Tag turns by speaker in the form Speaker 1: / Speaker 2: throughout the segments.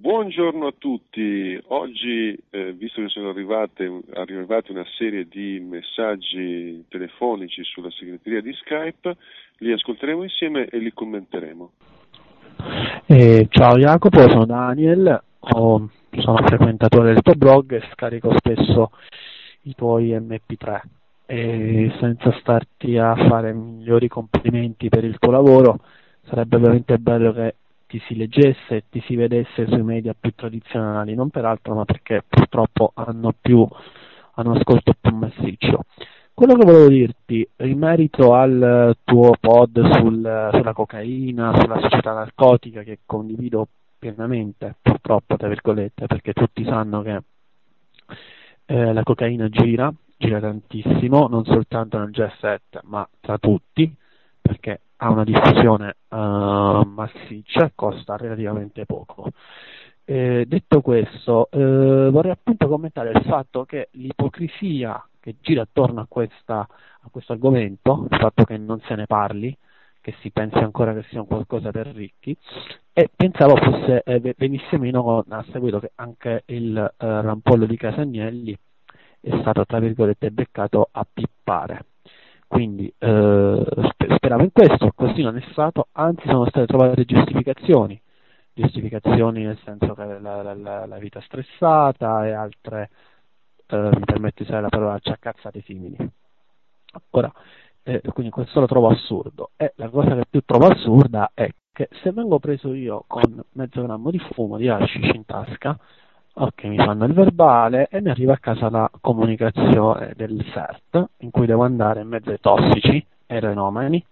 Speaker 1: Buongiorno a tutti, oggi eh, visto che sono arrivate, arrivate, una serie di messaggi telefonici sulla segreteria di Skype, li ascolteremo insieme e li commenteremo.
Speaker 2: Eh, ciao Jacopo, sono Daniel, ho, sono frequentatore del tuo blog e scarico spesso i tuoi MP3 e senza starti a fare migliori complimenti per il tuo lavoro sarebbe veramente bello che ti si leggesse e ti si vedesse sui media più tradizionali, non per altro ma perché purtroppo hanno più hanno ascolto più massiccio. Quello che volevo dirti in merito al tuo pod sul, sulla cocaina, sulla società narcotica che condivido pienamente, purtroppo tra virgolette, perché tutti sanno che eh, la cocaina gira, gira tantissimo, non soltanto nel jet set, ma tra tutti, perché ha una diffusione uh, massiccia e costa relativamente poco. Eh, detto questo, eh, vorrei appunto commentare il fatto che l'ipocrisia che gira attorno a, questa, a questo argomento, il fatto che non se ne parli, che si pensi ancora che sia un qualcosa per ricchi, e pensavo fosse eh, venisse meno a seguito che anche il eh, rampollo di Casagnelli è stato, tra virgolette, beccato a pippare. Quindi eh, speravo in questo, così non è stato, anzi sono state trovate giustificazioni, giustificazioni nel senso che la, la, la, vita stressata e altre, eh, mi permetto di usare la parola, acciaccazzate simili. Ora, eh, quindi questo lo trovo assurdo e la cosa che più trovo assurda è che se vengo preso io con mezzo grammo di fumo di hashish in tasca, Ok, mi fanno il verbale e mi arriva a casa la comunicazione del CERT in cui devo andare in mezzo ai tossici eroinomani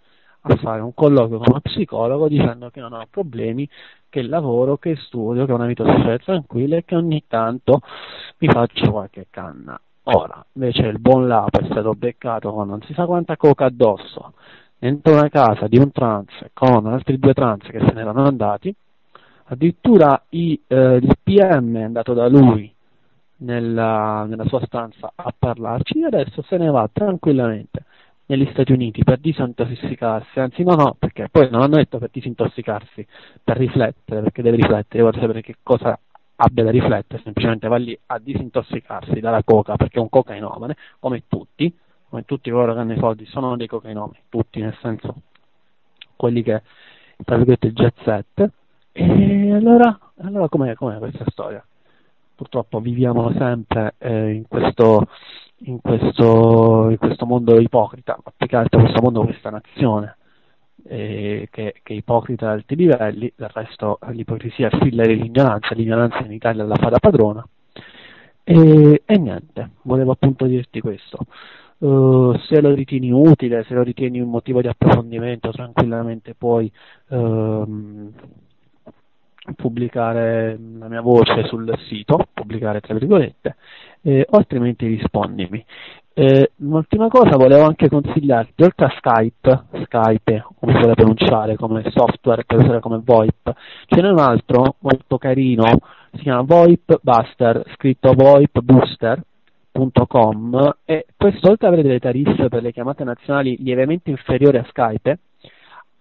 Speaker 2: a fare un colloquio con uno psicologo dicendo che non ho problemi, che lavoro, che studio, che ho una vita sociale tranquilla e che ogni tanto mi faccio qualche canna. Ora, invece il buon Lapo è stato beccato con non si sa quanta coca addosso dentro una casa di un trans con altri due trans che se ne erano andati Addirittura i, eh, il PM è andato da lui nella, nella sua stanza a parlarci e adesso se ne va tranquillamente negli Stati Uniti per disintossicarsi, anzi no no, perché poi non hanno detto per disintossicarsi, per riflettere, perché deve riflettere, vorrei sapere che cosa abbia da riflettere, semplicemente va lì a disintossicarsi dalla coca, perché è un cocainomane, come tutti, come tutti coloro che hanno i soldi sono dei cocainomani, tutti nel senso quelli che, tra virgolette, il jet set, e allora, allora com'è, com'è questa storia? Purtroppo viviamo sempre eh, in, questo, in, questo, in, questo, mondo ipocrita, ma più che altro questo mondo, questa nazione, eh, che, è ipocrita a alti livelli, del resto l'ipocrisia figlia dell'ignoranza, l'ignoranza in Italia la fa da padrona. E, e niente, volevo appunto dirti questo. Uh, se lo ritieni utile, se lo ritieni un motivo di approfondimento, tranquillamente puoi uh, pubblicare la mia voce sul sito, pubblicare tra virgolette, eh, o altrimenti rispondimi. Eh, un'ultima cosa volevo anche consigliarti, oltre a Skype, Skype, come si vuole pronunciare, come software per usare come VoIP, ce n'è un altro molto carino, si chiama VoIP Buster, scritto VoIP Booster.com e questo oltre ad avere delle tariffe per le chiamate nazionali lievemente inferiori a Skype,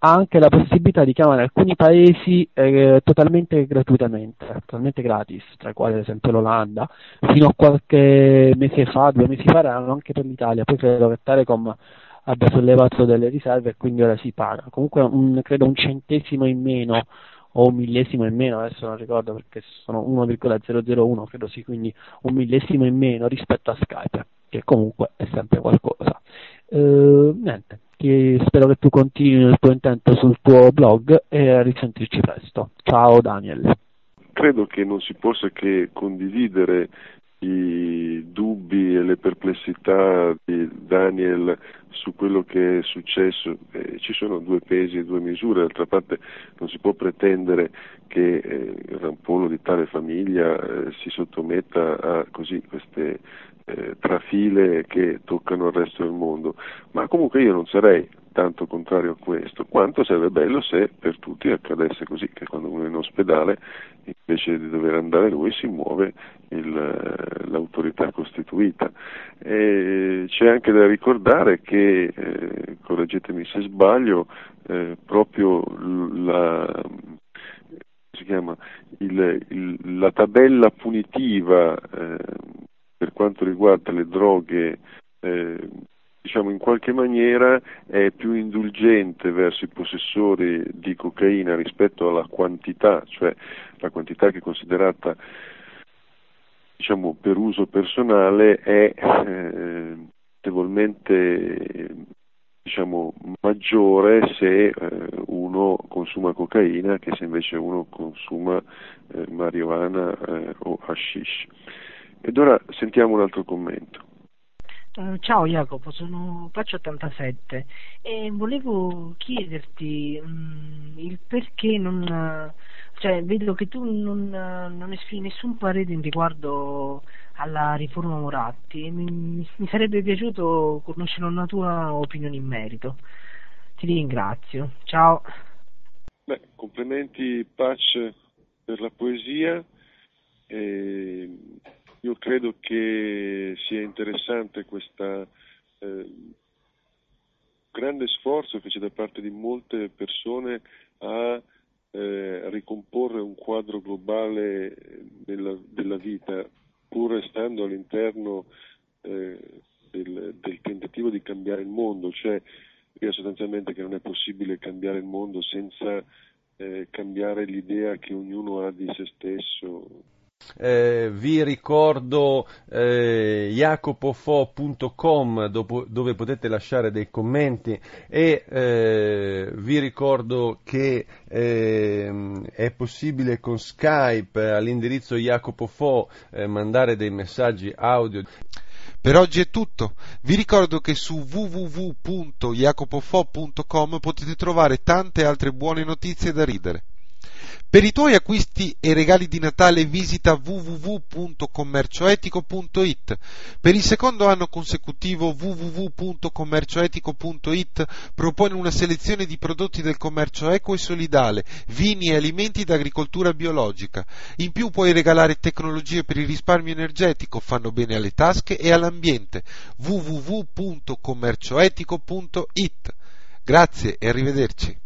Speaker 2: ha anche la possibilità di chiamare alcuni paesi eh, totalmente gratuitamente, totalmente gratis, tra i quali ad esempio l'Olanda, fino a qualche mese fa, due mesi fa erano anche per l'Italia, poi credo che Telecom abbia sollevato delle riserve e quindi ora si paga. Comunque un, credo un centesimo in meno o un millesimo in meno, adesso non ricordo perché sono 1,001, credo sì, quindi un millesimo in meno rispetto a Skype, che comunque è sempre qualcosa. Eh, niente, spero che tu continui il tuo intento sul tuo blog e a risentirci presto. Ciao Daniel.
Speaker 1: Credo che non si possa che condividere i dubbi e le perplessità di Daniel su quello che è successo. Eh, ci sono due pesi e due misure, d'altra parte non si può pretendere che eh, il rampollo di tale famiglia eh, si sottometta a così queste eh, trafile che toccano il resto del mondo, ma comunque io non sarei tanto contrario a questo, quanto sarebbe bello se per tutti accadesse così, che quando uno è in ospedale invece di dover andare lui si muove il, l'autorità costituita. E c'è anche da ricordare che, eh, correggetemi se sbaglio, eh, proprio la chiama, il, il, la tabella punitiva eh, per quanto riguarda le droghe eh, diciamo in qualche maniera è più indulgente verso i possessori di cocaina rispetto alla quantità, cioè la quantità che è considerata diciamo, per uso personale è eh, notevolmente diciamo, maggiore se eh, uno consuma cocaina che se invece uno consuma eh, marijuana eh, o hashish. Ed ora sentiamo un altro commento.
Speaker 3: Uh, ciao Jacopo, sono Paccio87 e volevo chiederti um, il perché non, cioè vedo che tu non, non esprimi nessun parere in riguardo alla riforma Moratti e mi, mi sarebbe piaciuto conoscere una tua opinione in merito. Ti ringrazio, ciao.
Speaker 1: Beh, complimenti Patch per la poesia. Eh, io credo che sia interessante questo eh, grande sforzo che c'è da parte di molte persone a eh, ricomporre un quadro globale della, della, vita, pur restando all'interno eh, del, del, tentativo di cambiare il mondo, cioè sostanzialmente che non è possibile cambiare il mondo senza eh, cambiare l'idea che ognuno ha di se stesso
Speaker 4: eh, vi ricordo eh, jacopofo.com dove potete lasciare dei commenti e eh, vi ricordo che ehm, è possibile con Skype all'indirizzo jacopofo eh, mandare dei messaggi audio.
Speaker 5: Per oggi è tutto. Vi ricordo che su www.jacopofo.com potete trovare tante altre buone notizie da ridere. Per i tuoi acquisti e regali di Natale visita www.commercioetico.it. Per il secondo anno consecutivo www.commercioetico.it propone una selezione di prodotti del commercio eco e solidale, vini e alimenti d'agricoltura biologica. In più puoi regalare tecnologie per il risparmio energetico, fanno bene alle tasche e all'ambiente. www.commercioetico.it. Grazie e arrivederci.